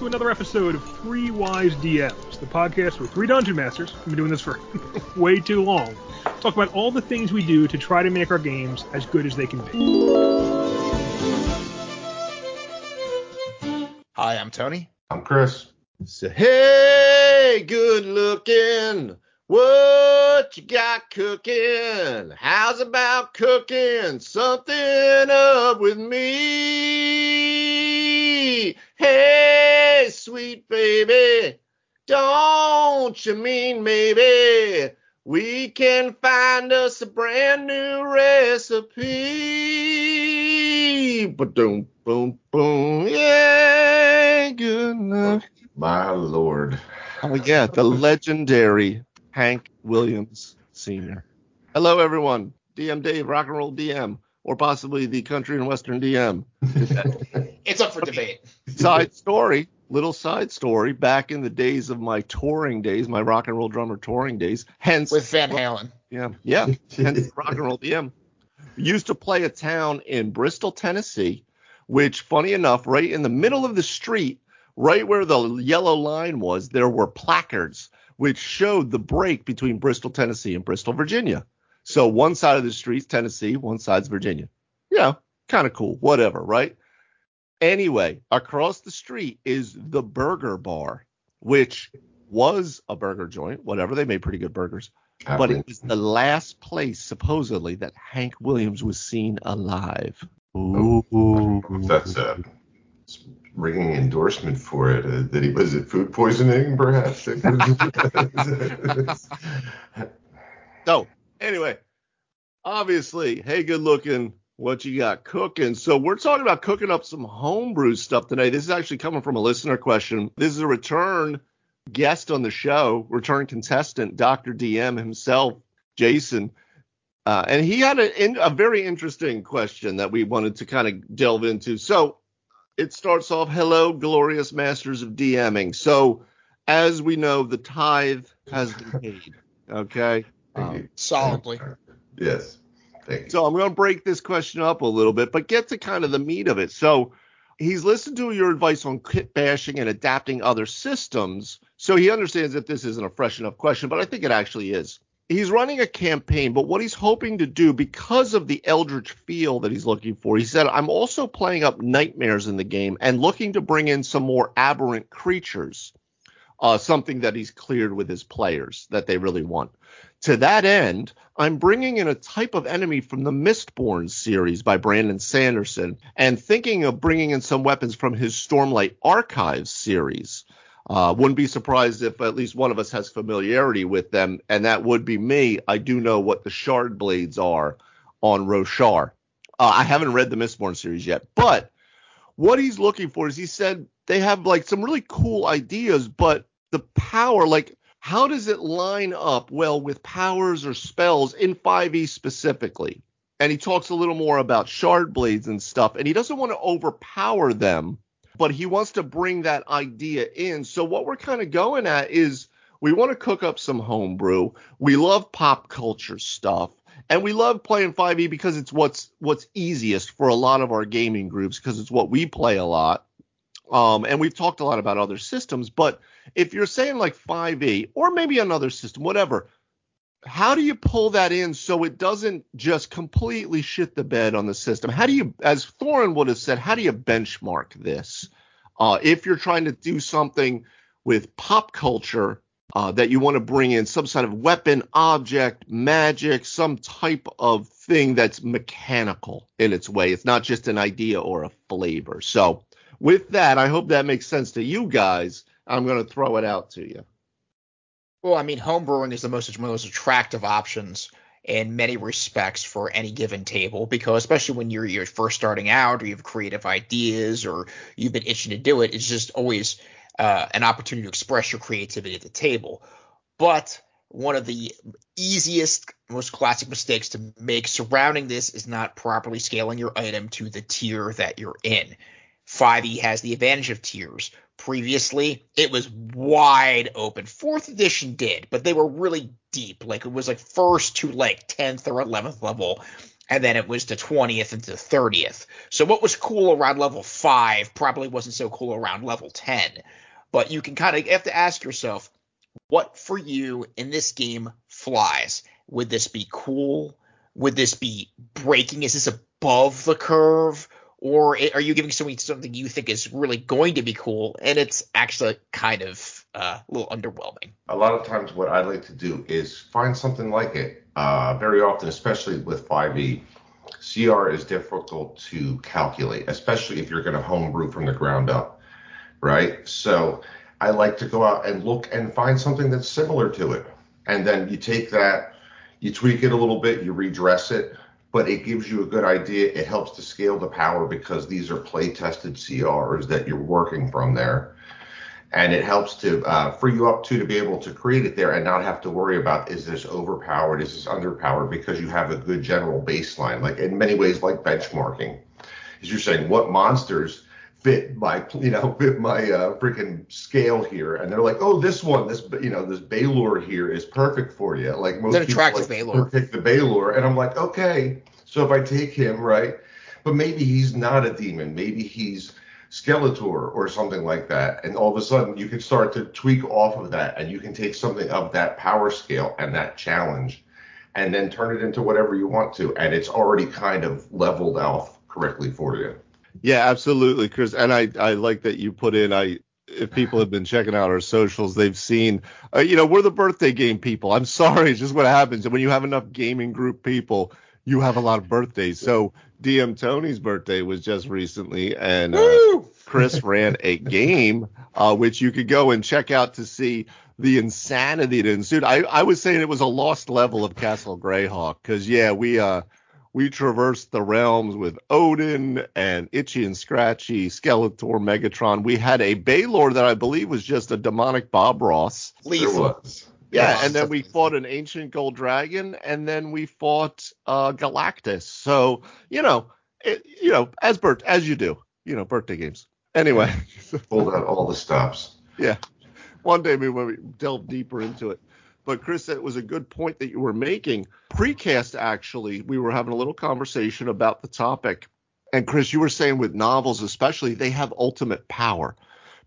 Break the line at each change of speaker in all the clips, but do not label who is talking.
to another episode of Three Wise DMs, the podcast with three dungeon masters. We've been doing this for way too long. Talk about all the things we do to try to make our games as good as they can be.
Hi, I'm Tony.
I'm Chris.
So, hey, good looking. What you got cooking? How's about cooking something up with me? Hey, sweet baby, don't you mean maybe we can find us a brand new recipe? But boom, boom, boom, yeah, good enough.
My lord.
Oh yeah, the legendary Hank Williams Sr. Hello, everyone. DM Dave, Rock and Roll DM, or possibly the Country and Western DM.
It's up for debate.
side story, little side story. Back in the days of my touring days, my rock and roll drummer touring days, hence
With Van Halen.
yeah, yeah, hence rock and roll DM. Used to play a town in Bristol, Tennessee, which, funny enough, right in the middle of the street, right where the yellow line was, there were placards which showed the break between Bristol, Tennessee, and Bristol, Virginia. So one side of the street's Tennessee, one side's Virginia. Yeah, kind of cool, whatever, right? Anyway, across the street is the Burger Bar, which was a burger joint, whatever. They made pretty good burgers. But it was the last place, supposedly, that Hank Williams was seen alive. Ooh.
That's a ringing endorsement for it. Uh, that he was it food poisoning, perhaps?
So, anyway, obviously, hey, good looking, what you got cooking? So, we're talking about cooking up some homebrew stuff today. This is actually coming from a listener question. This is a return guest on the show, return contestant, Dr. DM himself, Jason. Uh, and he had a, a very interesting question that we wanted to kind of delve into. So, it starts off, hello, glorious masters of DMing. So, as we know, the tithe has been paid. Okay. Um,
Solidly.
yes.
So I'm going to break this question up a little bit, but get to kind of the meat of it. So he's listened to your advice on kit bashing and adapting other systems. So he understands that this isn't a fresh enough question, but I think it actually is. He's running a campaign, but what he's hoping to do because of the Eldritch feel that he's looking for, he said, I'm also playing up nightmares in the game and looking to bring in some more aberrant creatures. Uh, something that he's cleared with his players that they really want. To that end, I'm bringing in a type of enemy from the Mistborn series by Brandon Sanderson and thinking of bringing in some weapons from his Stormlight Archives series. Uh, wouldn't be surprised if at least one of us has familiarity with them, and that would be me. I do know what the shard blades are on Roshar. Uh, I haven't read the Mistborn series yet, but what he's looking for is he said they have like some really cool ideas, but the power, like how does it line up well with powers or spells in 5e specifically? And he talks a little more about shard blades and stuff, and he doesn't want to overpower them, but he wants to bring that idea in. So what we're kind of going at is we want to cook up some homebrew. We love pop culture stuff. And we love playing 5e because it's what's what's easiest for a lot of our gaming groups because it's what we play a lot. Um, and we've talked a lot about other systems, but if you're saying like 5e or maybe another system, whatever, how do you pull that in so it doesn't just completely shit the bed on the system? How do you, as Thorin would have said, how do you benchmark this? Uh, if you're trying to do something with pop culture uh, that you want to bring in some sort of weapon, object, magic, some type of thing that's mechanical in its way. It's not just an idea or a flavor. So, with that, I hope that makes sense to you guys. I'm going to throw it out to you.
Well, I mean, homebrewing is the most one of those attractive options in many respects for any given table because especially when you're you're first starting out or you have creative ideas or you've been itching to do it, it's just always uh, an opportunity to express your creativity at the table. But one of the easiest, most classic mistakes to make surrounding this is not properly scaling your item to the tier that you're in. 5e has the advantage of tiers. Previously, it was wide open. Fourth edition did, but they were really deep. Like it was like first to like 10th or 11th level. and then it was the 20th and the 30th. So what was cool around level 5 probably wasn't so cool around level 10. But you can kind of have to ask yourself, what for you in this game flies? Would this be cool? Would this be breaking? Is this above the curve? Or are you giving something something you think is really going to be cool and it's actually kind of uh, a little underwhelming?
A lot of times, what I like to do is find something like it. Uh, very often, especially with 5e, CR is difficult to calculate, especially if you're going to homebrew from the ground up, right? So I like to go out and look and find something that's similar to it. And then you take that, you tweak it a little bit, you redress it, but it gives you a good idea. It helps to scale the power because these are play tested CRs that you're working from there. And it helps to uh, free you up too to be able to create it there and not have to worry about is this overpowered, is this underpowered, because you have a good general baseline. Like in many ways, like benchmarking, is you're saying what monsters fit my you know fit my uh, freaking scale here. And they're like oh this one this you know this Balor here is perfect for you. Like most people like,
Balor.
pick the Balor and I'm like okay so if I take him right but maybe he's not a demon. Maybe he's Skeletor or something like that. And all of a sudden you can start to tweak off of that and you can take something of that power scale and that challenge and then turn it into whatever you want to. And it's already kind of leveled off correctly for you
yeah, absolutely, Chris. And I, I like that you put in. I if people have been checking out our socials, they've seen. Uh, you know, we're the birthday game people. I'm sorry, it's just what happens. And when you have enough gaming group people, you have a lot of birthdays. So DM Tony's birthday was just recently, and uh, Chris ran a game uh, which you could go and check out to see the insanity that ensued. I, I was saying it was a lost level of Castle Greyhawk because yeah, we uh we traversed the realms with Odin and Itchy and Scratchy, Skeletor, Megatron. We had a Balor that I believe was just a demonic Bob Ross.
Lethal.
Yeah, and then we fought an ancient gold dragon, and then we fought uh, Galactus. So you know, it, you know, as Bert, as you do, you know, birthday games. Anyway,
pulled out all the stops.
Yeah, one day maybe when we delve deeper into it. But Chris, that was a good point that you were making. Precast, actually, we were having a little conversation about the topic. And Chris, you were saying with novels, especially, they have ultimate power.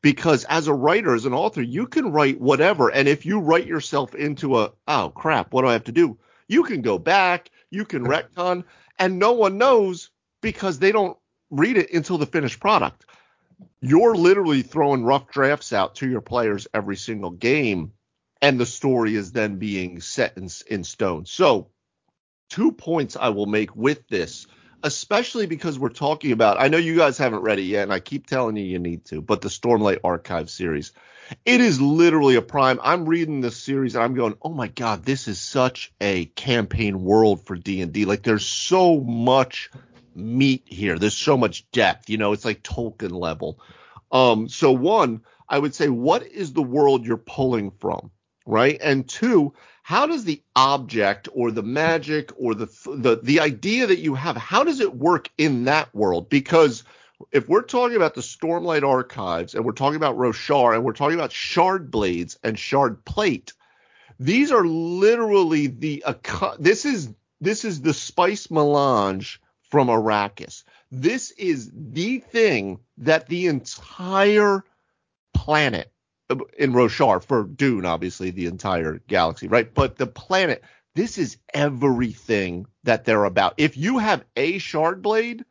Because as a writer, as an author, you can write whatever. And if you write yourself into a, oh crap, what do I have to do? You can go back, you can retcon, and no one knows because they don't read it until the finished product. You're literally throwing rough drafts out to your players every single game and the story is then being set in, in stone. So, two points I will make with this, especially because we're talking about, I know you guys haven't read it yet, and I keep telling you you need to, but the Stormlight Archive series. It is literally a prime. I'm reading this series and I'm going, oh my god, this is such a campaign world for D&D. Like there's so much meat here. There's so much depth. You know, it's like Tolkien level. Um, so one, I would say, what is the world you're pulling from? Right? And two, how does the object or the magic or the the the idea that you have, how does it work in that world? Because if we're talking about the Stormlight Archives and we're talking about Roshar and we're talking about shard blades and shard plate, these are literally the this is this is the spice melange from Arrakis. This is the thing that the entire planet in Roshar for Dune, obviously the entire galaxy, right? But the planet, this is everything that they're about. If you have a shard blade,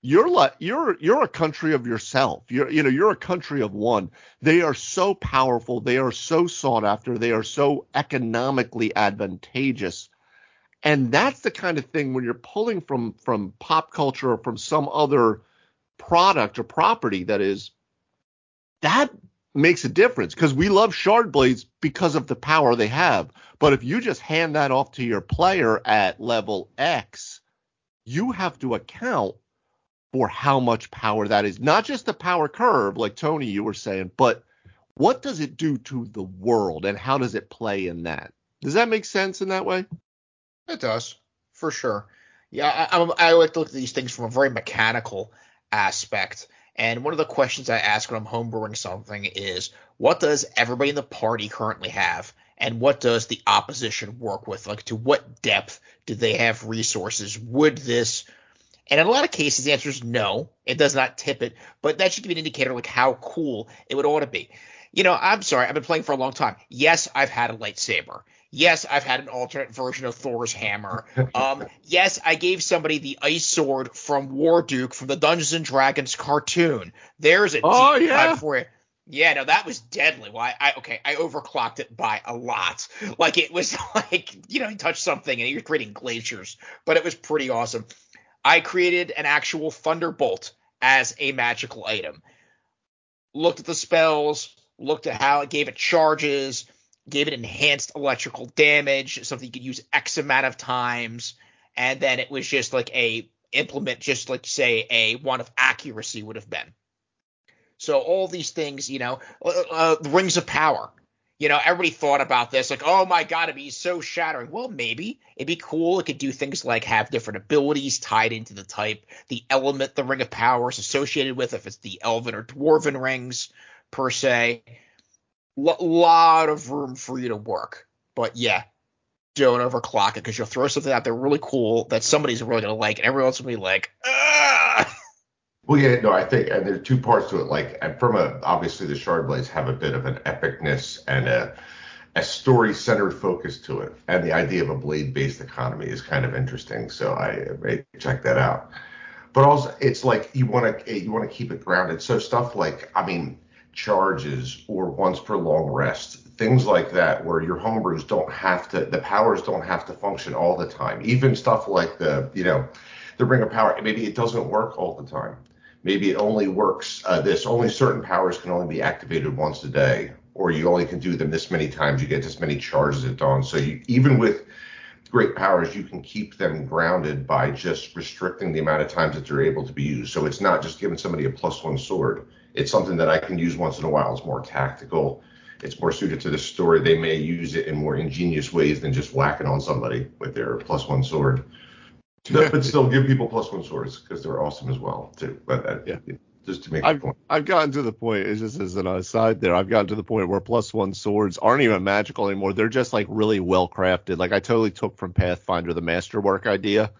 you're like you're you're a country of yourself. You're you know you're a country of one. They are so powerful. They are so sought after. They are so economically advantageous. And that's the kind of thing when you're pulling from from pop culture or from some other product or property that is that makes a difference because we love shard blades because of the power they have. But if you just hand that off to your player at level X, you have to account for how much power that is. Not just the power curve, like Tony, you were saying, but what does it do to the world and how does it play in that? Does that make sense in that way?
It does, for sure. Yeah, I, I, I like to look at these things from a very mechanical aspect and one of the questions I ask when I'm homebrewing something is, what does everybody in the party currently have? and what does the opposition work with? Like, to what depth do they have resources? Would this and in a lot of cases, the answer is no. It does not tip it, but that should give you an indicator like how cool it would ought to be. You know, I'm sorry, I've been playing for a long time. Yes, I've had a lightsaber. Yes, I've had an alternate version of Thor's hammer. Um, yes, I gave somebody the ice sword from Warduke from the Dungeons and Dragons cartoon. There's a
oh,
deep
yeah.
for you. Yeah, no, that was deadly. Why? I, okay, I overclocked it by a lot. Like it was like you know, you touch something and you're creating glaciers, but it was pretty awesome. I created an actual Thunderbolt as a magical item. Looked at the spells, looked at how it gave it charges, gave it enhanced electrical damage, something you could use X amount of times, and then it was just like a implement, just like say a one of accuracy would have been. So all these things, you know, uh, uh, the rings of power. You know, everybody thought about this like, oh my god, it'd be so shattering. Well, maybe it'd be cool. It could do things like have different abilities tied into the type, the element the ring of power is associated with, if it's the elven or dwarven rings per se. L- lot of room for you to work. But yeah, don't overclock it because you'll throw something out there really cool that somebody's really gonna like, and everyone else will be like, ah.
Well, yeah, no, I think, and there are two parts to it. Like, and from a obviously the shard blades have a bit of an epicness and a a story centered focus to it, and the idea of a blade based economy is kind of interesting. So I may check that out. But also, it's like you want to you want to keep it grounded. So stuff like, I mean, charges or once per long rest, things like that, where your homebrews don't have to, the powers don't have to function all the time. Even stuff like the, you know, the ring of power, maybe it doesn't work all the time. Maybe it only works uh, this only certain powers can only be activated once a day or you only can do them this many times you get this many charges at dawn. So you, even with great powers you can keep them grounded by just restricting the amount of times that they're able to be used. So it's not just giving somebody a plus one sword it's something that i can use once in a while it's more tactical it's more suited to the story they may use it in more ingenious ways than just whacking on somebody with their plus one sword but still give people plus one swords because they're awesome as well too. But uh,
Yeah.
just to make
I've,
point.
I've gotten to the point, it's just as an aside there, I've gotten to the point where plus one swords aren't even magical anymore. They're just like really well crafted. Like I totally took from Pathfinder the masterwork idea.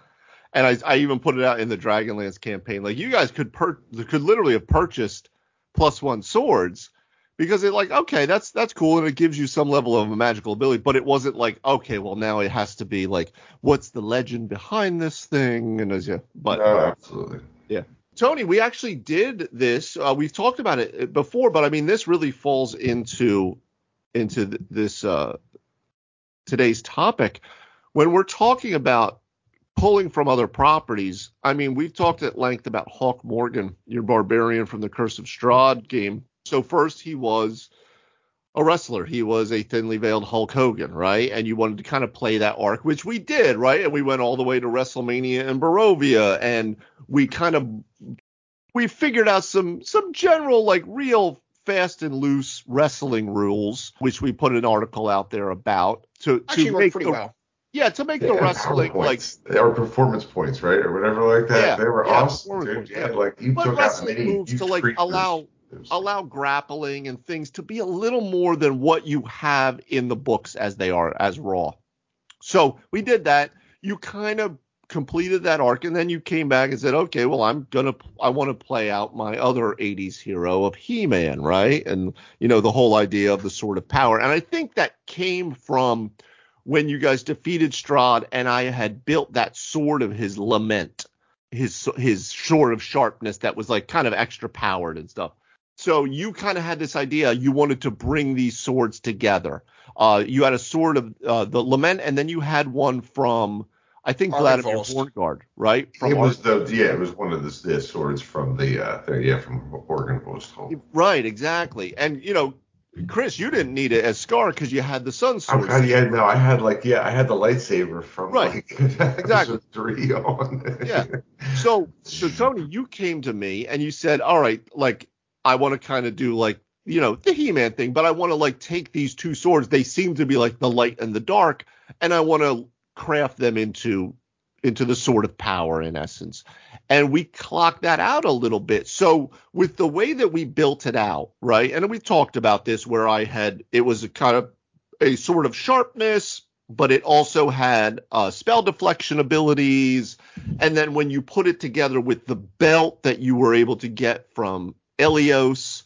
And I, I even put it out in the Dragonlance campaign. Like you guys could per, could literally have purchased plus one swords because it like okay that's that's cool and it gives you some level of a magical ability but it wasn't like okay well now it has to be like what's the legend behind this thing and as yeah but
no, absolutely.
Tony, we actually did this. Uh, we've talked about it before, but I mean, this really falls into into th- this uh, today's topic when we're talking about pulling from other properties. I mean, we've talked at length about Hawk Morgan, your barbarian from the Curse of Strahd game. So first, he was a wrestler. He was a thinly veiled Hulk Hogan, right? And you wanted to kind of play that arc, which we did, right? And we went all the way to WrestleMania in Barovia, and we kind of we figured out some some general like real fast and loose wrestling rules, which we put an article out there about to
Actually
to
worked
make
pretty
the,
well.
Yeah to make the wrestling like
or performance points, right, or whatever like that.
Yeah,
they were
yeah,
awesome, dude. Yeah, like you
But
took out
wrestling
many
moves to, like, allow-
was-
allow grappling and things to be a little more than what you have in the books as they are as raw. So we did that. You kind of completed that arc and then you came back and said, "Okay, well I'm going to I want to play out my other 80s hero of He-Man, right?" And you know, the whole idea of the sword of power. And I think that came from when you guys defeated Strahd and I had built that sword of his lament his his sword of sharpness that was like kind of extra powered and stuff. So you kind of had this idea you wanted to bring these swords together. Uh, you had a sword of uh, the lament, and then you had one from I think
Arlen
Vladimir
Volst.
Horngaard, right? From
it was
Ar-
the yeah, it was one of the, the swords from the uh, yeah, from Argynvostholt.
right, exactly. And you know, Chris, you didn't need it as Scar because you had the sun
Oh
sword.
god, yeah, no, I had like yeah, I had the lightsaber from
Right.
like
Exactly.
episode three on.
Yeah. So, so Tony, you came to me and you said, "All right, like I want to kind of do like you know the He-Man thing, but I want to like take these two swords. They seem to be like the light and the dark, and I want to craft them into into the sword of power in essence." And we clocked that out a little bit. So with the way that we built it out, right? And we talked about this where I had it was a kind of a sort of sharpness, but it also had uh, spell deflection abilities. And then when you put it together with the belt that you were able to get from Ilios,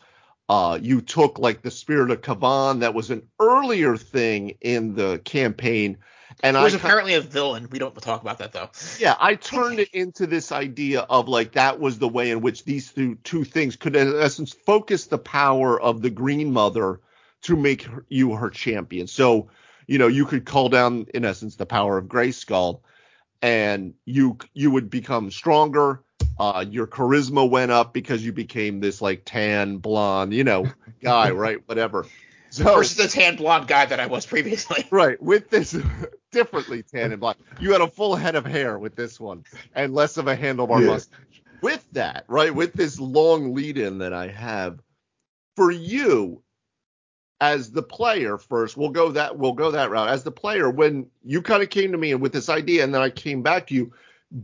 uh, you took like the Spirit of Kavan, that was an earlier thing in the campaign. And
It was
I
apparently a villain. We don't talk about that though.
yeah, I turned it into this idea of like that was the way in which these two, two things could, in essence, focus the power of the Green Mother to make her, you her champion. So, you know, you could call down, in essence, the power of Grayskull, and you you would become stronger. Uh, your charisma went up because you became this like tan blonde, you know, guy, right? Whatever. So
Versus the tan blonde guy that I was previously.
Right, with this differently tan and black. You had a full head of hair with this one and less of a handlebar
Yeah.
mustache. With that, right, with this long lead in that I have, for you as the player first, we'll go that we'll go that route. As the player, when you kind of came to me and with this idea and then I came back to you,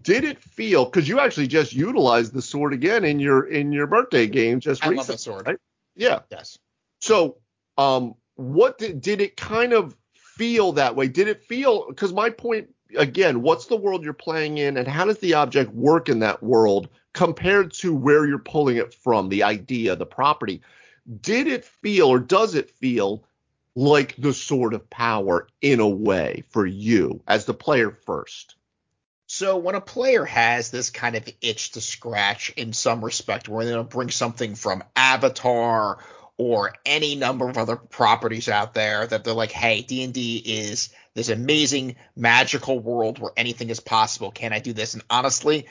did it feel because you actually just utilized the sword again in your in your birthday game just recently?
I
recently?
love that sword.
right? Yeah.
Yes.
So, um, what did, did it kind of feel that way? Did it feel because my point again, what's the world you're playing in, and how does the object work in that world compared to where you're pulling it from, the idea, the property? Did it feel, or does it feel like the sword of power in a way for you as the player first?
So when a player has this kind of itch to scratch in some respect, where they're going to bring something from Avatar or any number of other properties out there that they're like, hey, D&D is this amazing magical world where anything is possible. Can I do this? And honestly,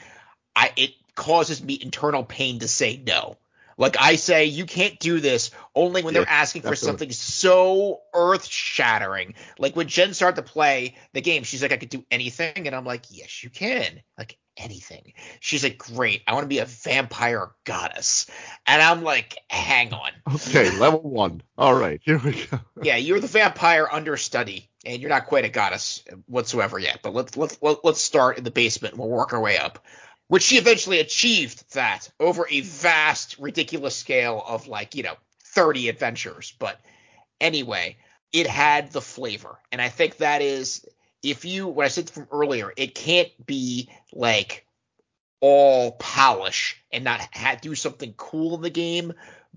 I it causes me internal pain to say no. Like I say, you can't do this only when
Yeah,
they're asking for
definitely.
something so earth shattering. Like when Jen started to play the game, she's like, I could do anything. And I'm like, yes, you can. Like anything. She's like, great. I want to be a vampire goddess. And I'm like, hang on.
Okay, level one. All right, here we go.
Yeah, you're the vampire understudy, and you're not quite a goddess whatsoever yet. But let's let's let- let's start in the basement. and We'll work our way up. Which she eventually achieved that over a vast, ridiculous scale of like you know 30 adventures. But anyway, it had the flavor, and I think that is if you what I said from earlier, it can't be like all polish and not ha- do something cool in the game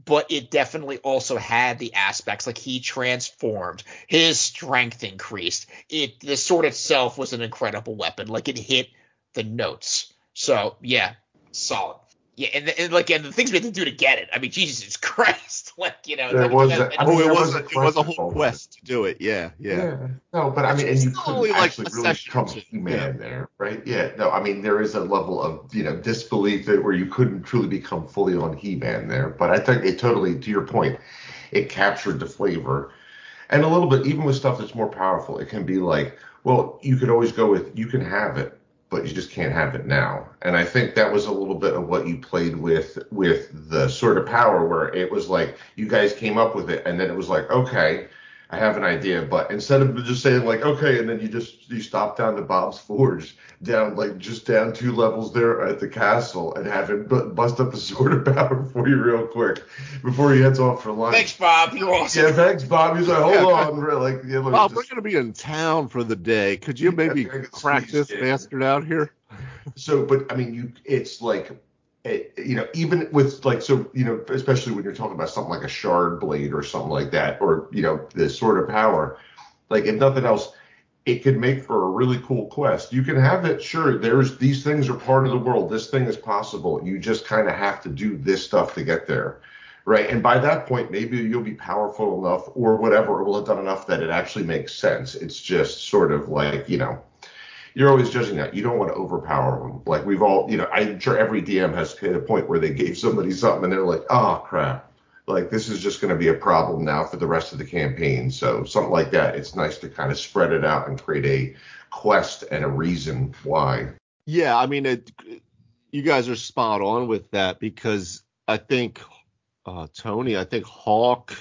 but it definitely also had the aspects like he transformed his strength increased. It the sword itself was an incredible weapon. Like it hit the notes. So yeah solid yeah and, and like and the things we had to do to get it i mean jesus christ like you know
There was
that-
a- I
Oh, it was,
was a
a, it was a whole quest to do it. Yeah, yeah.
No, but I mean, and you couldn't
like
actually really
session
become
or.
He-Man
Yeah.
there, right? Yeah. No, I mean, there is a level of you know disbelief that where you couldn't truly become fully on He-Man there. But I think it totally, to your point, it captured the flavor, and a little bit even with stuff that's more powerful. It can be like, well, you could always go with you can have it, but you just can't have it now. And I think that was a little bit of what you played with with the sort of power where it was like you guys came up with it and then it was like, okay, I have an idea, but instead of just saying like, okay, and then you just you stop down to Bob's Forge, down like just down two levels there at the castle and have him bu- bust up the sword of power for you real quick before he heads off for lunch.
thanks bob you're awesome
Yeah, thanks, Bob. He's like, hold
Yeah.
on, we're like, yeah, look,
Bob,
just-
we're gonna be in town for the day. Could you maybe
Yeah,
crack this
in.
bastard out here?
So, but I mean, you, it's like, it, you know, even with like, so, you know, especially when you're talking about something like a shard blade or something like that, or, you know, the sword of power, like, if nothing else, it could make for a really cool quest. You can have it, sure, there's these things are part of the world. This thing is possible. You just kind of have to do this stuff to get there. Right. And by that point, maybe you'll be powerful enough or whatever, or will have done enough that it actually makes sense. It's just sort of like, you know, you're always judging that. You don't want to overpower them. Like we've all, you know, I'm sure every DM has hit a point where they gave somebody something and they're like, oh crap, like this is just going to be a problem now for the rest of the campaign. So something like that. It's nice to kind of spread it out and create a quest and a reason why.
Yeah, I mean, it, you guys are spot on with that because I think uh, Tony, I think Hawk,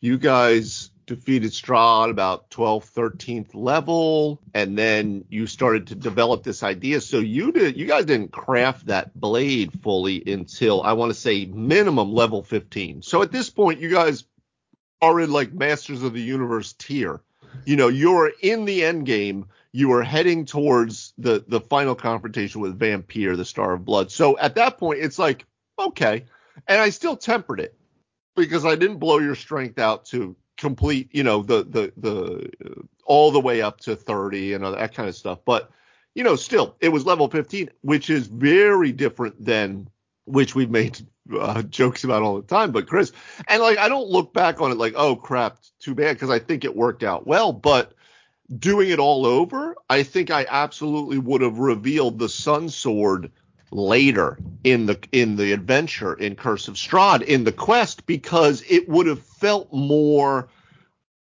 you guys defeated Strahd about 12th, 13th level, and then you started to develop this idea. So you did, you guys didn't craft that blade fully until I want to say minimum level 15. So at this point, you guys are in like Masters of the Universe tier. You know, you're in the end game. You are heading towards the the final confrontation with Vampire, the Star of Blood. So at that point, it's like okay, and I still tempered it because I didn't blow your strength out to complete, you know, the the the all the way up to 30 and all that kind of stuff. But you know, still, it was level 15, which is very different than which we've made uh, jokes about all the time. But Chris, and like, I don't look back on it like, oh crap, too bad, because I think it worked out well. But doing it all over, I think I absolutely would have revealed the Sun Sword later in the in the adventure in Curse of Strahd in the quest because it would have felt more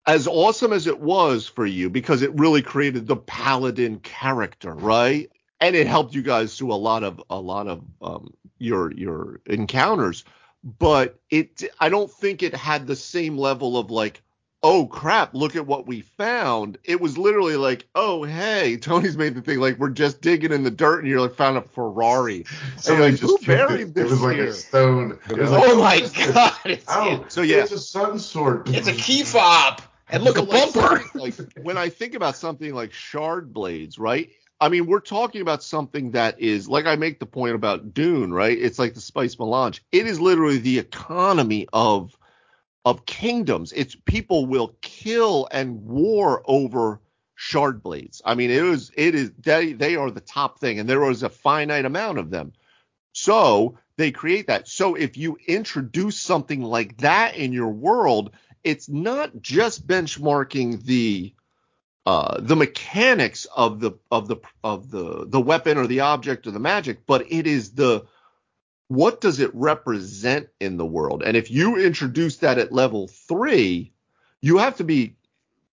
as awesome as it was for you because it really created the paladin character, right? And it helped you guys through a lot of a lot of um, your your encounters, but it I don't think it had the same level of like oh crap, look at what we found. It was literally like, oh hey, Tony's made the thing like we're just digging in the dirt and you're like found a Ferrari.
So
and like,
just
who buried this
it was like a stone. It was
Oh
like,
my
what is this?
god! It's,
Oh,
So, yeah.
it's a sun sword.
it's a key fob. And look,
So,
a
like,
bumper.
Like when I think about something like shard blades, right? I mean, we're talking about something that is like I make the point about Dune, right? It's like the spice melange. It is literally the economy of of kingdoms. It's people will kill and war over shard blades. I mean, it is it is they they are the top thing, and there was a finite amount of them. So they create that. So if you introduce something like that in your world, it's not just benchmarking the uh, the mechanics of the of the of the the weapon or the object or the magic, but it is the what does it represent in the world? And if you introduce that at level three, you have to be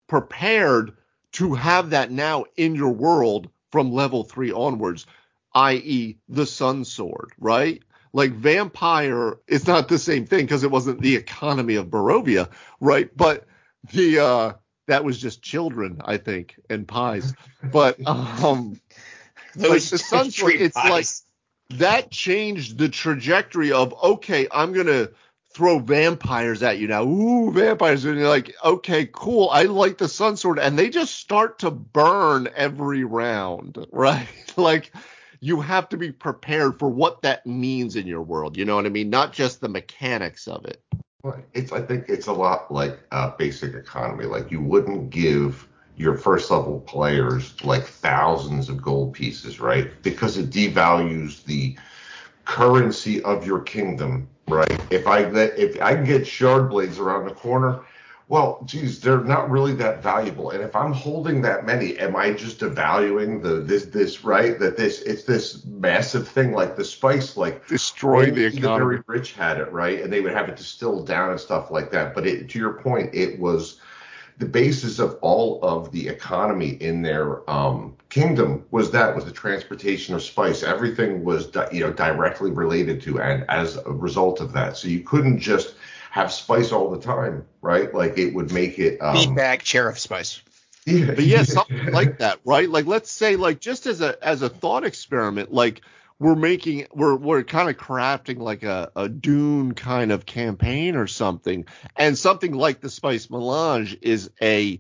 prepared to have that now in your world from level three onwards, i.e., the Sun Sword, right? Like vampire is not the same thing because it wasn't the economy of Barovia, right? But the uh that was just children, I think, and pies. But um like the Sun Sword,
street
it's like that changed the trajectory of okay, I'm gonna throw vampires at you now. Ooh, vampires, and you're like, okay, cool. I like the Sun Sword, and they just start to burn every round, right? like you have to be prepared for what that means in your world. You know what I mean? Not just the mechanics of it.
It's I think it's a lot like uh, basic economy. Like you wouldn't give your first level players like thousands of gold pieces, right? Because it devalues the currency of your kingdom, right? If I if I can get shard blades around the corner, well, geez, they're not really that valuable. And if I'm holding that many, am I just devaluing the this this right? That this it's this massive thing like the spice, like
Destroy the economy.
very rich had it, right? And they would have it distilled down and stuff like that. But it, to your point, it was the basis of all of the economy in their um, kingdom was that was the transportation of spice. Everything was di- you know directly related to and as a result of that. So you couldn't just have spice all the time, right? Like it would make it um,
Beanbag chair of spice.
yeah,
But yeah, something like that, right? Like let's say like just as a as a thought experiment, like we're making we're we're kind of crafting like a, a Dune kind of campaign or something. And something like the Spice Melange is a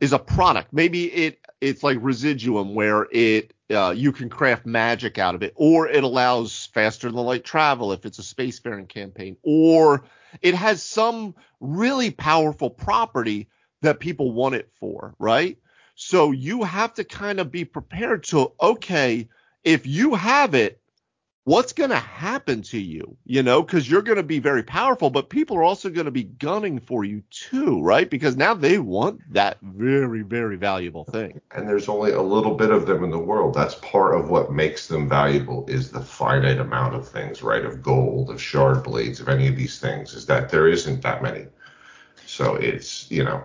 is a product. Maybe it it's like residuum where it uh, you can craft magic out of it, or it allows faster than light travel if it's a spacefaring campaign, or it has some really powerful property that people want it for, right? So you have to kind of be prepared to, okay, if you have it, what's going to happen to you? You know, because you're going to be very powerful, but people are also going to be gunning for you too, right? Because now they want that very, very valuable thing.
and there's only a little bit of them in the world. That's part of what makes them valuable is the finite amount of things, right? Of gold, of shard blades, of any of these things, is that there isn't that many. So it's, you know,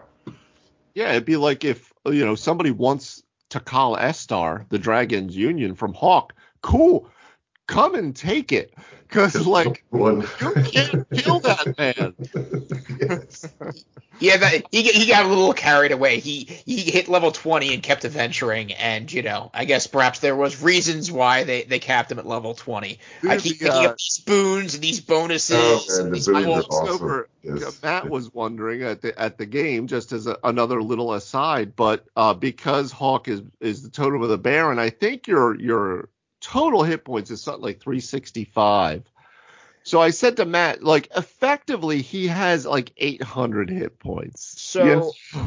Yeah, it'd be like if, you know, somebody wants to call Estar, the Dragon's Union from Hawk. Cool. Come and take it. Because, like,
One.
you can't kill that man.
yes.
Yeah, that, he he got a little carried away. He he hit level 20 and kept adventuring, and you know, I guess perhaps there was reasons why they, they capped him at level 20. I keep
the,
thinking
uh,
of these boons and these bonuses.
Oh, man,
and
the
these
boons awesome.
over-
Yes.
Matt was wondering at the at the game, just as a, another little aside, but uh, because Hawk is is the totem of the bear, and I think your your total hit points is something like 365. So I said to Matt, like effectively he has like 800 hit points.
So
Yes.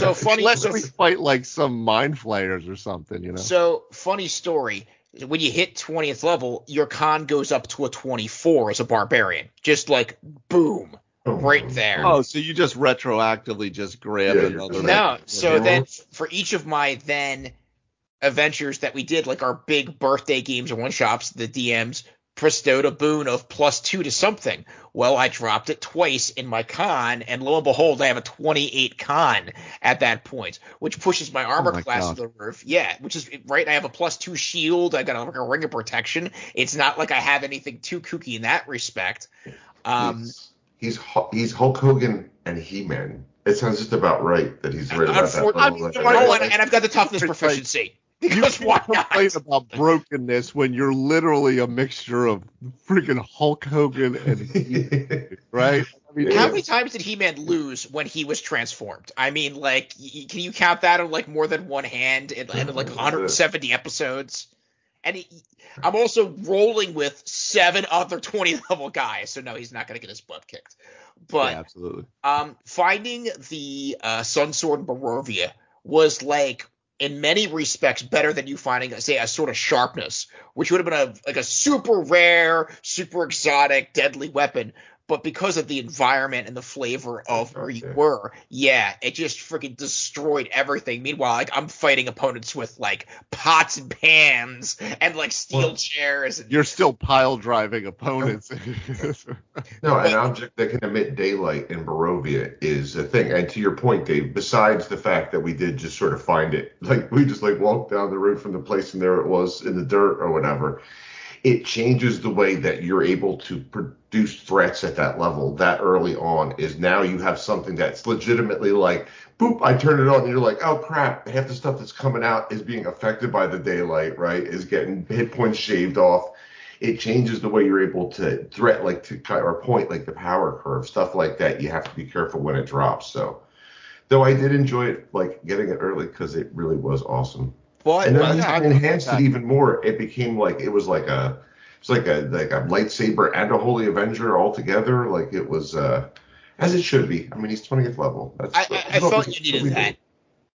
so funny.
Unless
so,
we fight like some mind flayers or something, you know.
so funny story. When you hit 20th level, your con goes up to a 24 as a barbarian. Just like boom, right there.
oh, so you just retroactively just grab
Yeah, you're
another.
No, so then for each of my then adventures that we did, like our big birthday games and one shops, the DMs bestowed a boon of plus two to something. Well, I dropped it twice in my con, and lo and behold, I have a 28 con at that point, which pushes my armor
Oh my
class
God.
to the roof. Yeah, which is right. I have a plus two shield. I got a, like a ring of protection. It's not like I have anything too kooky in that respect. Um,
he's, he's he's Hulk Hogan and He-Man. It sounds just about right that he's right about that
Unfor-
level.
I mean,
And
oh,
I-
and, and I've got the toughness
Like,
proficiency.
You
Because why
can't complain
not?
about brokenness when you're literally a mixture of freaking Hulk Hogan and right? I mean,
Yeah.
How many times did He-Man lose when he was transformed? I mean, like, y- can you count that on like more than one hand in, in like 170 episodes? And he, I'm also rolling with seven other 20 level guys, so no, he's not gonna get his butt kicked. But
yeah, absolutely.
um, finding the uh, Sun Sword in Barovia was like in many respects better than you finding say a sort of sharpness, which would have been a like a super rare, super exotic, deadly weapon. But because of the environment and the flavor of where you were, yeah, it just freaking destroyed everything. Meanwhile, like I'm fighting opponents with like pots and pans and like steel
Well,
chairs. And,
You're still pile driving opponents.
No, an object that can emit daylight in Barovia is a thing. And to your point, Dave, besides the fact that we did just sort of find it, like we just like walked down the road from the place and there it was in the dirt or whatever, it changes the way that you're able to produce threats at that level that early on. Is now you have something that's legitimately like, boop, I turn it on and you're like, oh crap, half the stuff that's coming out is being affected by the daylight, right? Is getting hit points shaved off it changes the way you're able to threat like to or point like the power curve stuff like that you have to be careful when it drops so though i did enjoy it like getting it early because it really was awesome
but
and then
the time-
it enhanced it even more. It became like it was like a it's like a like a lightsaber and a holy avenger all together like it was uh as it should be. I mean he's 20th level. That's
I, I, I
what
felt you
what
needed
we
that.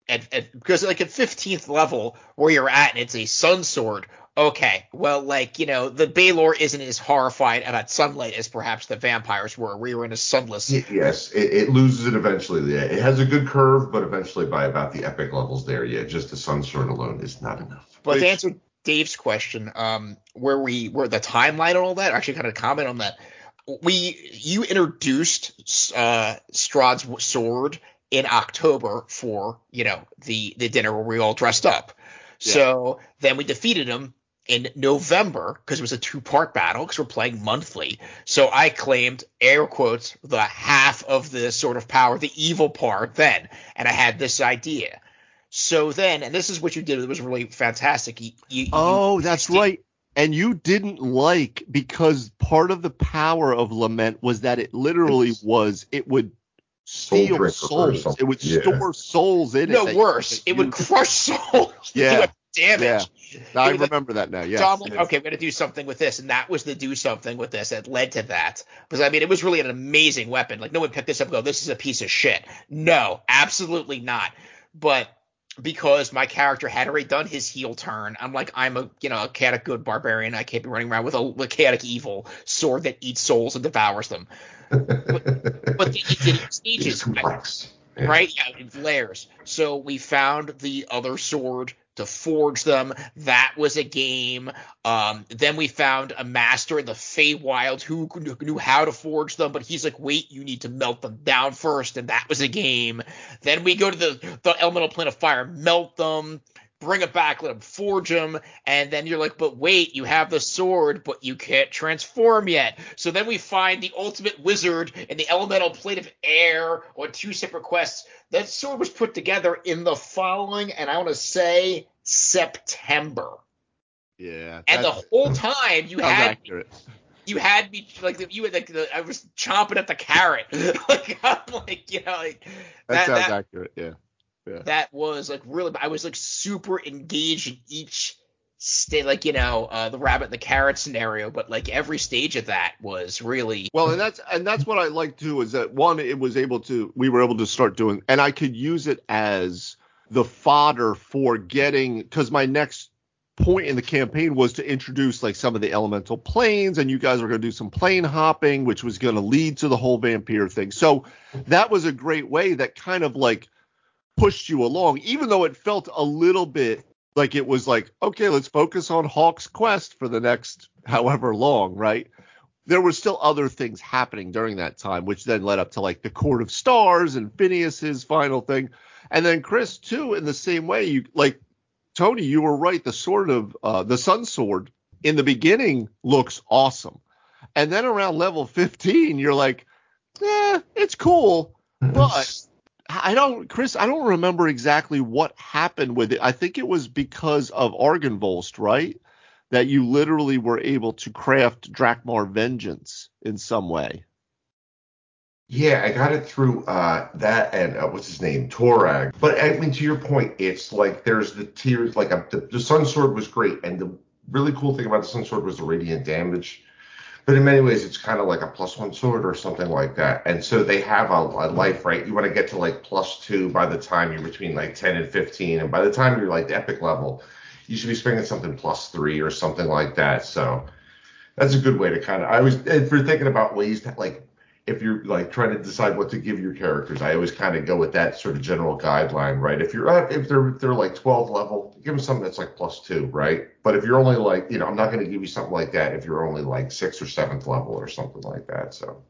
At, at, because like at 15th level where you're at and it's a sun sword, okay, well like you know the Balor isn't as horrified about sunlight as perhaps the vampires were. We were in a sunless.
Y- Yes, it, it loses it eventually. Yeah, it has a good curve, but eventually by about the epic levels there, yeah, just the sun sword alone is not enough.
But to answer Dave's question, um, where we where the timeline and all that, actually kind of comment on that. We you introduced uh Strahd's sword in October for you know the the dinner where we all dressed up. So then we defeated him in November because it was a two part battle because we're playing monthly. So I claimed air quotes the half of the sort of power, the evil part then, and I had this idea. So then, and this is what you did. It was really fantastic. You, you,
oh,
you-
that's
you-
right. And you didn't like because part of the power of lament was that it literally
It's-
was it would steal souls. It would
Yeah.
store souls in it.
No worse. It would crush souls.
Yeah.
do a damage.
I
It was like-
remember that now. Yes.
So
yes.
okay, we're gonna do something with this, and that was the do something with this that led to that. Because I mean, it was really an amazing weapon. Like no one picked this up and go, this is a piece of shit. No, absolutely not. But because my character had already done his heel turn, I'm like, I'm a you know a chaotic good barbarian. I can't be running around with a, a chaotic evil sword that eats souls and devours them. But they did it in stages.
complex. Yeah.
right? Yeah, in layers. So we found the other sword to forge them. That was a game. Um, then we found a master in the Feywild who knew how to forge them, but he's like, wait, you need to melt them down first, and that was a game. Then we go to the the elemental plane of fire, melt them. Bring it back, let him forge them, and then you're like, but wait, you have the sword, but you can't transform yet. So then we find the ultimate wizard and the elemental plate of air on two separate quests. That sword was put together in the following, and I want to say September.
Yeah.
And the whole time you had
accurate.
you had me like you had like the, I was chomping at the carrot. like I'm like you know like
that, sounds accurate. Yeah. Yeah.
That was like really I was like super engaged in each state like you know uh, the rabbit and the carrot scenario but like every stage of that was really
well and that's and that's what i like too is that one it was able to we were able to start doing and i could use it as the fodder for getting because my next point in the campaign was to introduce like some of the elemental planes and you guys were going to do some plane hopping which was going to lead to the whole vampire thing so that was a great way that kind of like pushed you along even though it felt a little bit like it was like okay let's focus on hawk's quest for the next however long right? There were still other things happening during that time which then led up to like the court of stars and phineas's final thing. And then chris too in the same way you like Tony, you were right. The sword of uh, the Sun Sword in the beginning looks awesome, and then around level 15, you're like, yeah, it's cool, but I don't, Chris, I don't remember exactly what happened with it. I think it was because of Argynvost, right? That you literally were able to craft Drakmar Vengeance in some way.
Yeah, I got it through uh, that and uh, what's his name, Torag. But I mean, to your point, it's like there's the tiers. Like a, the, the Sun Sword was great, and the really cool thing about the Sun Sword was the radiant damage. But in many ways, it's kind of like a plus one sword or something like that. And so they have a, a life, right? You want to get to like plus two by the time you're between like 10 and 15. And by the time you're like the epic level, you should be spending something plus three or something like that. So that's a good way to kind of, I was, if you're thinking about ways to like if you're like trying to decide what to give your characters, I always kind of go with that sort of general guideline, right? If you're if they're if they're like 12 level, give them something that's like plus two, right? But if you're only like, you know, I'm not going to give you something like that if you're only like sixth or seventh level or something like that. So.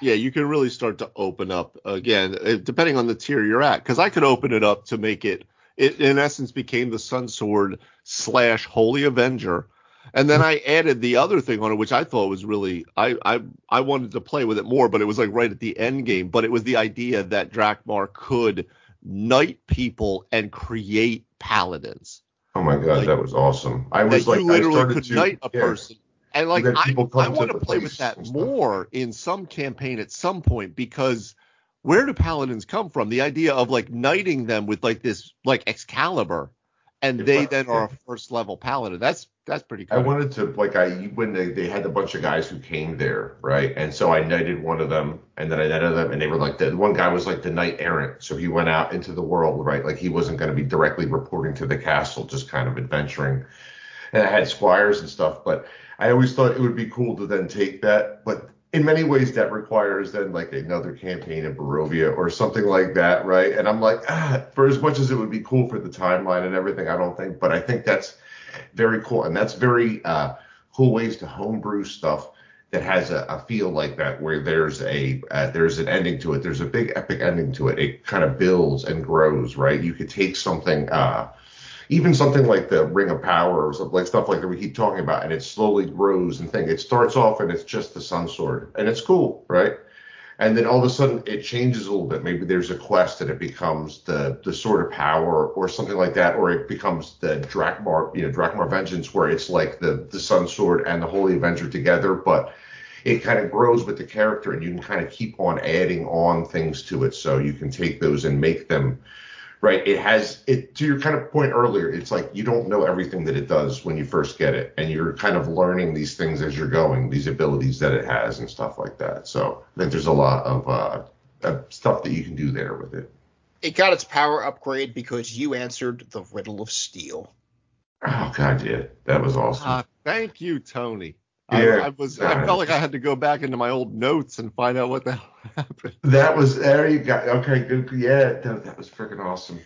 Yeah, you can really start to open up again, eh, depending on the tier you're at. Because I could open it up to make it, it in essence became the Sun Sword slash Holy Avenger and then I added the other thing on it, which I thought was really I I I wanted to play with it more, but it was like right at the end game. But it was the idea that Drakmar could knight people and create paladins.
Oh my god, like, that was awesome! I was like,
you literally could
to,
knight a
yeah.
person, and like I I want to play with that more in some campaign at some point because where do paladins come from? The idea of like knighting them with like this like Excalibur, and they then are a first level paladin. That's that's pretty cool.
I wanted to like I when they, they had a bunch of guys who came there, right? And so I knighted one of them and then I knighted them and they were like the one guy was like the knight errant. So he went out into the world, right? Like he wasn't going to be directly reporting to the castle, just kind of adventuring. And I had squires and stuff, but I always thought it would be cool to then take that, but in many ways that requires then like another campaign in Barovia or something like that, right? And I'm like, ah, for as much as it would be cool for the timeline and everything, I don't think, but I think that's very cool, and that's very uh, cool ways to homebrew stuff that has a, a feel like that, where there's a uh, there's an ending to it. There's a big epic ending to it. It kind of builds and grows, right? You could take something. Uh, even something like the Ring of Power or something like stuff like that we keep talking about, and it slowly grows and thing. It starts off and it's just the Sun Sword, and it's cool, right? and then all of a sudden it changes a little bit. Maybe there's a quest and it becomes the the sword of power or something like that, or it becomes the Drakmar, you know, Drakmar Vengeance, where it's like the the Sun Sword and the Holy Avenger together, but it kind of grows with the character and you can kind of keep on adding on things to it. So you can take those and make them right? It has it to your kind of point earlier. It's like you don't know everything that it does when you first get it, and you're kind of learning these things as you're going, these abilities that it has and stuff like that. So I think there's a lot of uh, stuff that you can do there with it.
It got its power upgrade because you answered the riddle of steel.
Oh god, yeah, that was awesome. Uh,
thank you, Tony. Yeah, I, I was. I felt like I had to go back into my old notes and find out what the hell happened.
That was there. You got okay. Good. Yeah, that, that was freaking awesome.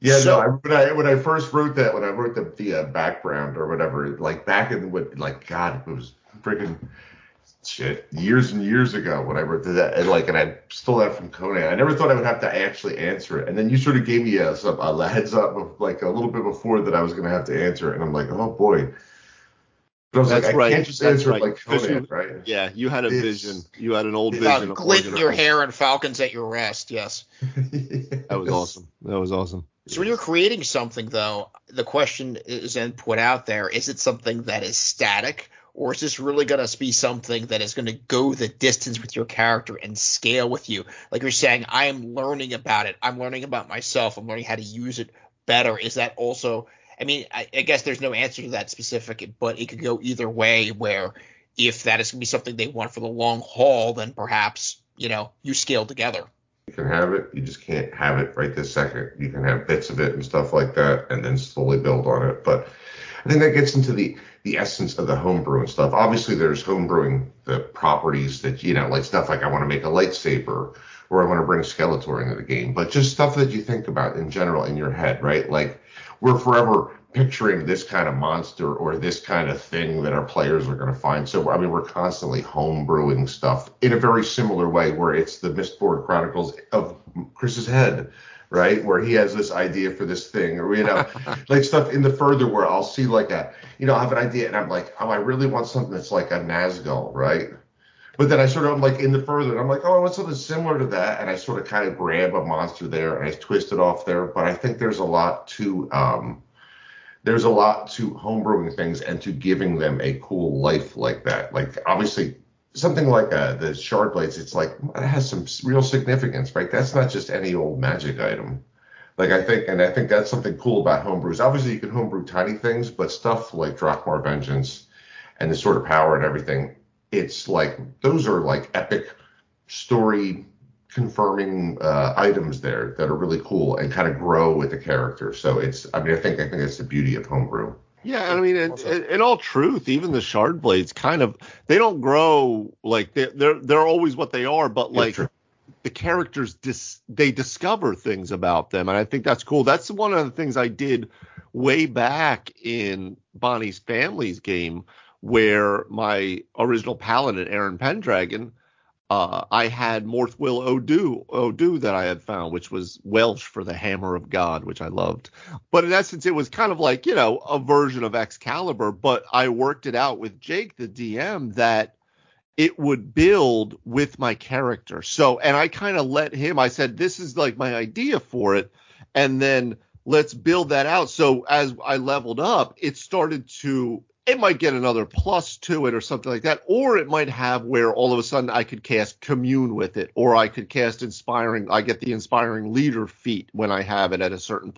Yeah, so, no. I, when I when I first wrote that, when I wrote the the uh, background or whatever, like back in what, like God, it was freaking shit years and years ago when I wrote that, and like, and I stole that from Conan. I never thought I would have to actually answer it, and then you sort of gave me a, a heads up of like a little bit before that I was going to have to answer it, and I'm like, oh boy. But I was
That's
like,
right.
I can't just
That's
answer
right.
like Conan, right?
Yeah, you had a
It's-
vision. You had an old vision.
Uh, glint in your hair and falcons at your rest. Yes.
That was awesome. That was awesome.
So when you're creating something, though, the question is then put out there: Is it something that is static, or is this really going to be something that is going to go the distance with your character and scale with you? Like you're saying, I am learning about it. I'm learning about myself. I'm learning how to use it better. Is that also? I mean, I, I guess there's no answer to that specific, but it could go either way. Where if that is going to be something they want for the long haul, then perhaps you know you scale together.
You can have it, you just can't have it right this second. You can have bits of it and stuff like that, and then slowly build on it. But I think that gets into the the essence of the homebrew and stuff. Obviously, there's homebrewing the properties that you know, like stuff like I want to make a lightsaber, or I want to bring Skeletor into the game. But just stuff that you think about in general in your head, right? Like we're forever picturing this kind of monster or this kind of thing that our players are going to find. So I mean, we're constantly homebrewing stuff in a very similar way, where it's the Mistborn Chronicles of Chris's head, right? Where he has this idea for this thing, or you know, like stuff in the further where I'll see like a, you know, I have an idea and I'm like, oh, I really want something that's like a Nazgul, right? But then I sort of I'm like in the further, and I'm like, oh, I want something similar to that, and I sort of kind of grab a monster there and I twist it off there. But I think there's a lot to um, there's a lot to homebrewing things and to giving them a cool life like that. Like obviously something like uh, the shard blades, it's like it has some real significance, right? That's not just any old magic item. Like I think, and I think that's something cool about homebrews. Obviously, you can homebrew tiny things, but stuff like Drakmar Vengeance and the sort of power and everything, it's like those are like epic story confirming uh, items there that are really cool and kind of grow with the character. So it's, I mean, I think I think that's the beauty of homebrew.
Yeah, and I mean, in, in, in all truth, even the shard blades kind of they don't grow like they're they're, they're always what they are, but like the characters dis, they discover things about them, and I think that's cool. That's one of the things I did way back in Bonnie's Family's game, where my original paladin Aaron Pendragon. Uh, I had Morthwyl Odu, Odu that I had found, which was Welsh for the Hammer of God, which I loved. But in essence, it was kind of like, you know, a version of Excalibur, but I worked it out with Jake, the DM, that it would build with my character. So, and I kind of let him, I said, this is like my idea for it. And then let's build that out. So as I leveled up, it started to, it might get another plus to it or something like that. Or it might have where all of a sudden I could cast commune with it, or I could cast inspiring, I get the inspiring leader feat when I have it at a certain.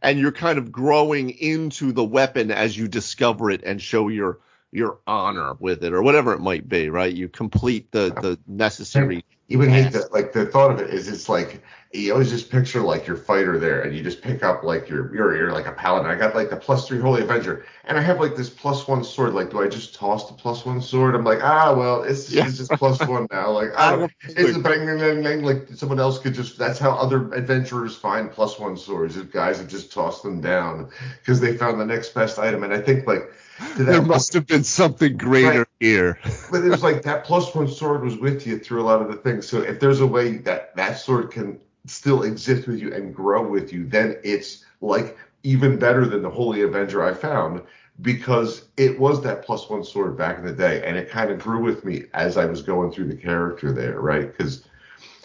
And you're kind of growing into the weapon as you discover it and show your, your honor with it or whatever it might be, right? You complete the, the necessary.
Even hate
Yes.
that, like the thought of it is, it's like you always just picture like your fighter there, and you just pick up like your you're you're like a paladin. I got like the plus three holy avenger, and I have like this plus one sword. Like, do I just toss the plus one sword? I'm like, ah, well, it's,
Yeah.
it's just plus one now. Like, I don't, it's a bang, bang, bang, bang. Like someone else could just. That's how other adventurers find plus one swords. Is guys have just tossed them down because they found the next best item. And I think like
There must have been something greater
Right.
Here.
but it was like that plus one sword was with you through a lot of the things. So if there's a way that that sword can still exist with you and grow with you, then it's like even better than the Holy Avenger I found because it was that plus one sword back in the day, and it kind of grew with me as I was going through the character there, right? Because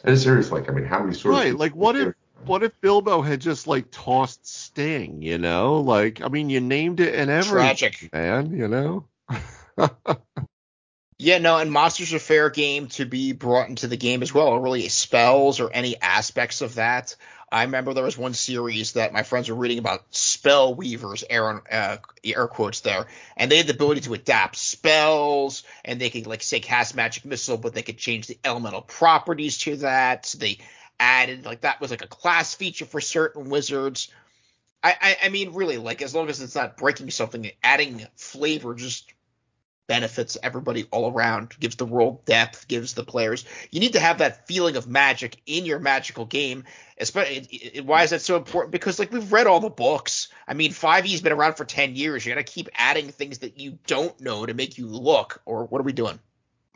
and it's serious, like I mean, how many swords?
Right, like what if what if Bilbo had just like tossed Sting, you know? Like I mean you named it and everything,
Tragic.
man, you know?
Yeah, no, and Monsters are fair game to be brought into the game as well, or really spells or any aspects of that. I remember there was one series that my friends were reading about spell weavers, Aaron, uh, air quotes there, and they had the ability to adapt spells, and they could like say cast magic missile, but they could change the elemental properties to that. So they added like that was like a class feature for certain wizards. I, I, I mean, really, like as long as it's not breaking something, adding flavor just benefits everybody all around, gives the world depth, gives the players. You need to have that feeling of magic in your magical game. Especially, why is that so important? Because like we've read all the books. I mean, 5e's been around for 10 years. You got to keep adding things that you don't know to make you look. Or what are we doing?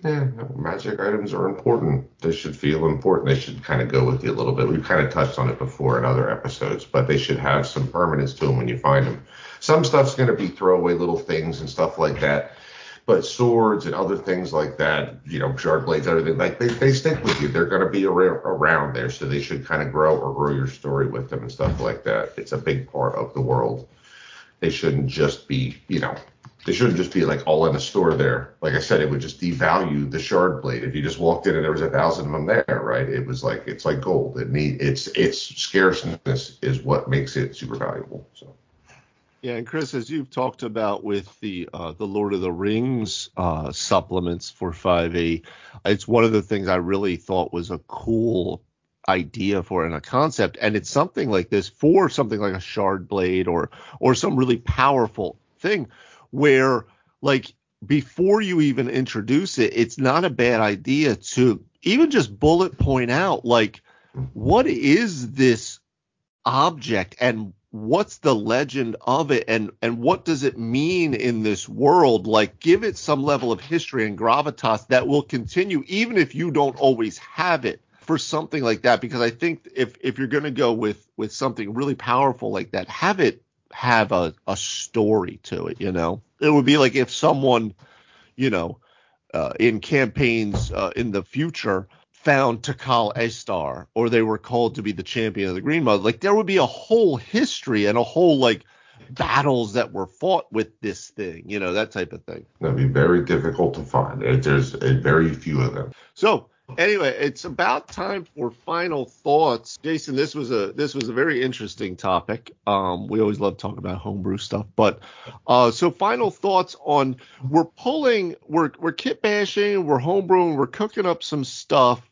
Yeah, magic items are important. They should feel important. They should kind of go with you a little bit. We've kind of touched on it before in other episodes, but they should have some permanence to them when you find them. Some stuff's going to be throwaway little things and stuff like that, but swords and other things like that, you know, shard blades, everything, like they, they stick with you. They're going to be around there, so they should kind of grow or grow your story with them and stuff like that. It's a big part of the world. They shouldn't just be, you know, they shouldn't just be like all in a store there. Like I said, it would just devalue the shard blade if you just walked in and there was a thousand of them there, right? It was like it's like gold. It need its its scarceness is what makes it super valuable. So.
Yeah, and Chris, as you've talked about with the uh, the Lord of the Rings uh, supplements for 5e, it's one of the things I really thought was a cool idea for and a concept, and it's something like this for something like a shard blade or or some really powerful thing where like before you even introduce it, it's not a bad idea to even just bullet point out like what is this object and what's the legend of it and and what does it mean in this world like give it some level of history and gravitas that will continue even if you don't always have it for something like that because i think if if you're going to go with with something really powerful like that have it have a, a story to it, you know? It would be like if someone, you know, uh, in campaigns uh, in the future found Takal Astar or they were called to be the champion of the Green Mother, like there would be a whole history and a whole like battles that were fought with this thing, you know, that type of thing.
That'd be very difficult to find. There's very few of them.
So anyway, it's about time for final thoughts. Jason, this was a this was a very interesting topic. Um, we always love talking about homebrew stuff, but uh, so final thoughts on we're pulling we're we're kit bashing, we're homebrewing, we're cooking up some stuff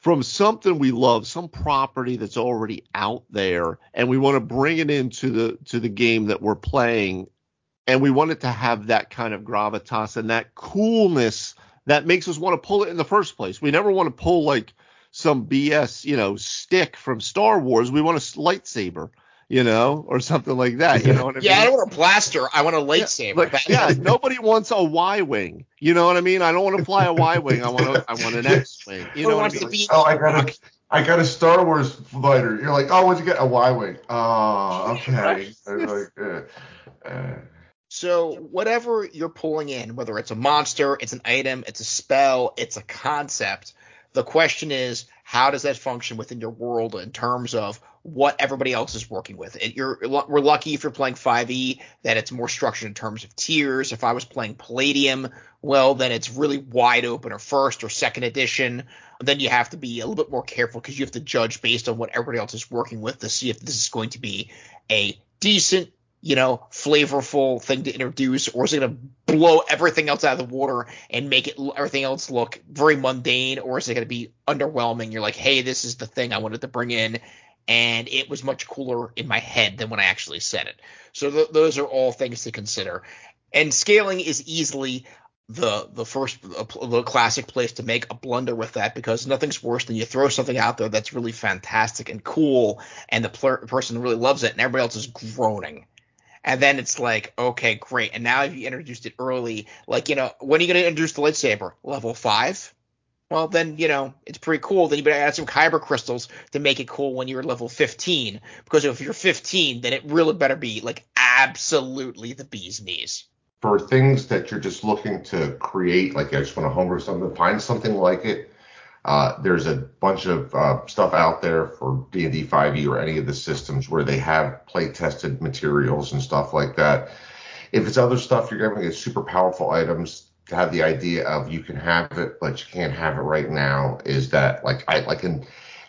from something we love, some property that's already out there, and we want to bring it into the to the game that we're playing, and we want it to have that kind of gravitas and that coolness that makes us want to pull it in the first place. We never want to pull like some BS, you know, stick from Star Wars. We want a lightsaber, you know, or something like that. You know what I
yeah,
mean?
Yeah, I don't want a blaster. I want a lightsaber.
Yeah, like, yeah nobody wants a Y wing. You know what I mean? I don't want to fly a Y wing. I want a, I want an X wing. You know what I mean?
Be- oh, I got a, I got a Star Wars fighter. You're like, oh, what'd you get? A Y wing. Oh, okay. like, uh,
uh. So whatever you're pulling in, whether it's a monster, it's an item, it's a spell, it's a concept, the question is how does that function within your world in terms of what everybody else is working with? It, you're we're lucky if you're playing 5e that it's more structured in terms of tiers. If I was playing Palladium, well then it's really wide open or first or second edition. Then you have to be a little bit more careful because you have to judge based on what everybody else is working with to see if this is going to be a decent you know, flavorful thing to introduce, or is it going to blow everything else out of the water and make it everything else look very mundane, or is it going to be underwhelming? You're like, hey, this is the thing I wanted to bring in, and it was much cooler in my head than when I actually said it. So th- those are all things to consider. And scaling is easily the the first the classic place to make a blunder with that because nothing's worse than you throw something out there that's really fantastic and cool and the pl- person really loves it and everybody else is groaning and then it's like, okay, great. And now if you introduced it early, like, you know, when are you going to introduce the lightsaber? Level five? Well, then, you know, it's pretty cool. Then you better add some kyber crystals to make it cool when you're level 15. Because if you're 15, then it really better be like absolutely the bee's knees.
For things that you're just looking to create, like I just want to homebrew something, find something like it uh, there's a bunch of uh, stuff out there for D&D 5e or any of the systems where they have play tested materials and stuff like that. If it's other stuff, you're going to get super powerful items. To have the idea of you can have it, but you can't have it right now is that like I, I can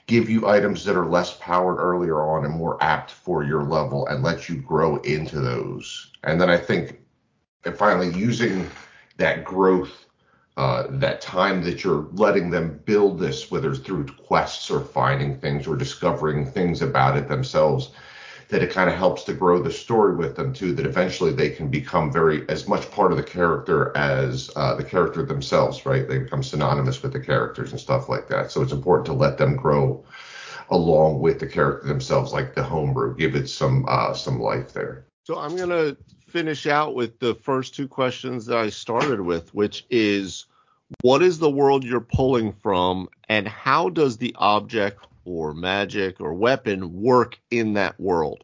give you items that are less powered earlier on and more apt for your level and let you grow into those. And then I think and finally using that growth uh, that time that you're letting them build this, whether it's through quests or finding things or discovering things about it themselves, that it kind of helps to grow the story with them too. That eventually they can become very as much part of the character as uh, the character themselves, right? They become synonymous with the characters and stuff like that. So it's important to let them grow along with the character themselves, like the homebrew. Give it some uh, some life there.
So I'm gonna finish out with the first two questions that I started with, which is what is the world you're pulling from, and how does the object or magic or weapon work in that world?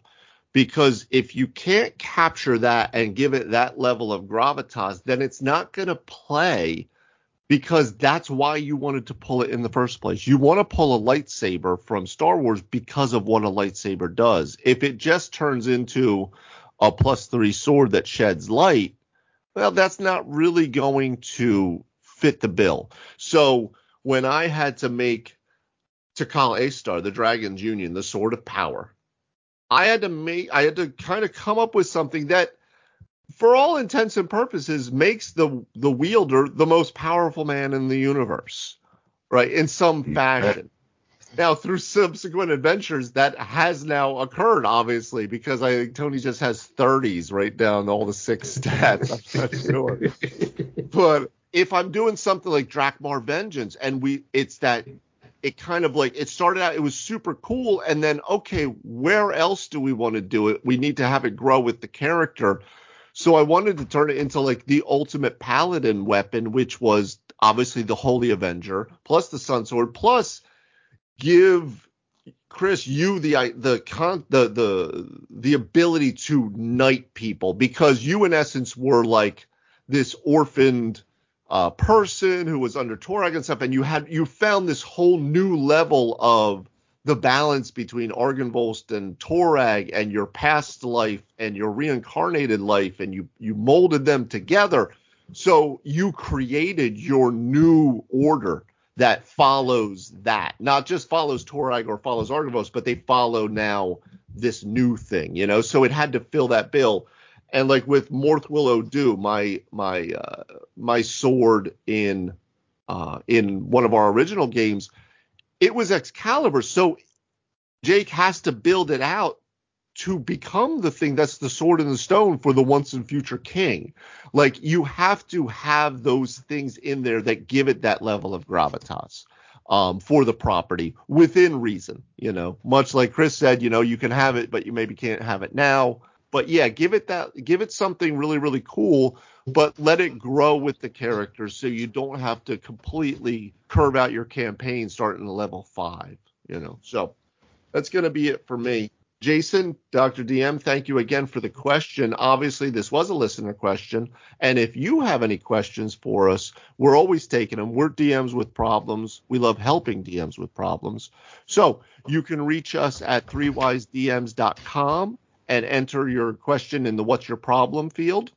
Because if you can't capture that and give it that level of gravitas, then it's not going to play because that's why you wanted to pull it in the first place. You want to pull a lightsaber from Star Wars because of what a lightsaber does. If it just turns into a plus three sword that sheds light, well, that's not really going to fit the bill. So when I had to make Tikal A-Star, the Dragon's Union, the Sword of Power, I had to make, I had to kind of come up with something that – for all intents and purposes, makes the the wielder the most powerful man in the universe, right? In some fashion. Now, through subsequent adventures, that has now occurred, obviously, because I think Tony just has 30s right down all the six stats. I'm not sure. but if I'm doing something like Drakmar Vengeance, and we, it's that, it kind of like, it started out, it was super cool, and then, okay, where else do we want to do it? We need to have it grow with the character. So I wanted to turn it into like the ultimate paladin weapon, which was obviously the Holy Avenger plus the Sun Sword plus give Chris you the the con the the the ability to knight people because you in essence were like this orphaned uh, person who was under Torag and stuff, and you had you found this whole new level of the balance between Argynvost and Torag and your past life and your reincarnated life and you you molded them together. So you created your new order that follows that. Not just follows Torag or follows Argynvost, but they follow now this new thing, you know. So it had to fill that bill. And like with Morthwyl O'Dhu, my my uh, my sword in uh, in one of our original games, it was Excalibur. So Jake has to build it out to become the thing that's the sword in the stone for the once and future king. Like you have to have those things in there that give it that level of gravitas. Um, for the property within reason, you know, much like Chris said, you know, you can have it, but you maybe can't have it now. But yeah, give it that, give it something really, really cool, but let it grow with the characters so you don't have to completely curve out your campaign starting at level five, you know. So that's going to be it for me. Jason, Dr. DM, thank you again for the question. Obviously, this was a listener question. And if you have any questions for us, we're always taking them. We're DMs with problems. We love helping DMs with problems. So you can reach us at threewisedms.com and enter your question in the what's your problem field.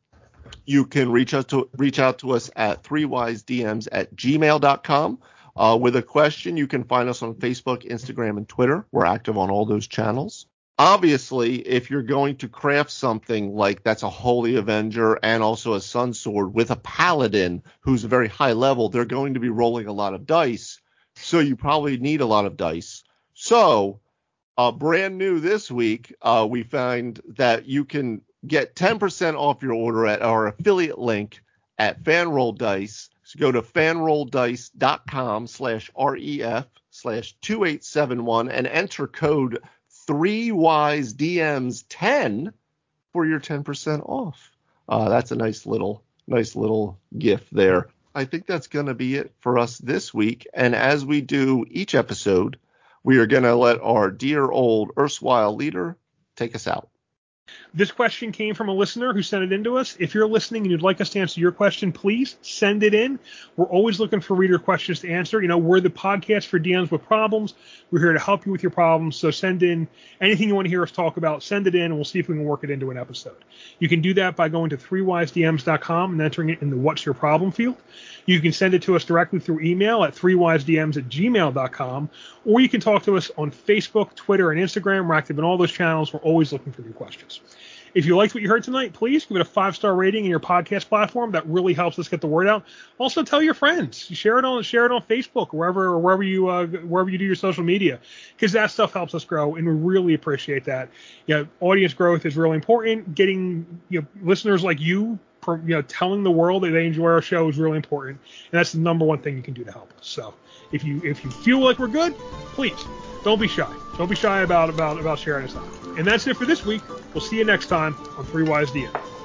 You can reach out to reach out to us at threewisedms at gmail.com. Uh, with a question, you can find us on Facebook, Instagram, and Twitter. We're active on all those channels. Obviously, if you're going to craft something like that's a Holy Avenger and also a Sun Sword with a Paladin who's a very high level, they're going to be rolling a lot of dice. So you probably need a lot of dice. So, uh, brand new this week, uh, we find that you can get 10% off your order at our affiliate link at Fanroll Dice so go to fanrolldice.com slash REF slash 2871 and enter code 3WiseDMs10 for your 10% off. Uh, that's a nice little, nice little gift there. I think that's going to be it for us this week. And as we do each episode, we are going to let our dear old erstwhile leader take us out.
This question came from a listener who sent it in to us. If you're listening and you'd like us to answer your question, please send it in. We're always looking for reader questions to answer. You know, we're the podcast for DMs with problems. We're here to help you with your problems. So send in anything you want to hear us talk about. Send it in, and we'll see if we can work it into an episode. You can do that by going to threewisedms.com and entering it in the What's Your Problem field. You can send it to us directly through email at threewisedms at gmail.com, or you can talk to us on Facebook, Twitter, and Instagram. We're active in all those channels. We're always looking for new questions. If you liked what you heard tonight, please give it a five star rating in your podcast platform. That really helps us get the word out. Also, tell your friends, share it on share it on Facebook, wherever or wherever you uh, wherever you do your social media, because that stuff helps us grow, and we really appreciate that. You know, audience growth is really important. Getting you know listeners like you you know telling the world that they enjoy our show is really important and that's the number one thing you can do to help us so if you if you feel like we're good please don't be shy. Don't be shy about about about sharing us. Out and that's it for this week. We'll see you next time on Three Wise DM.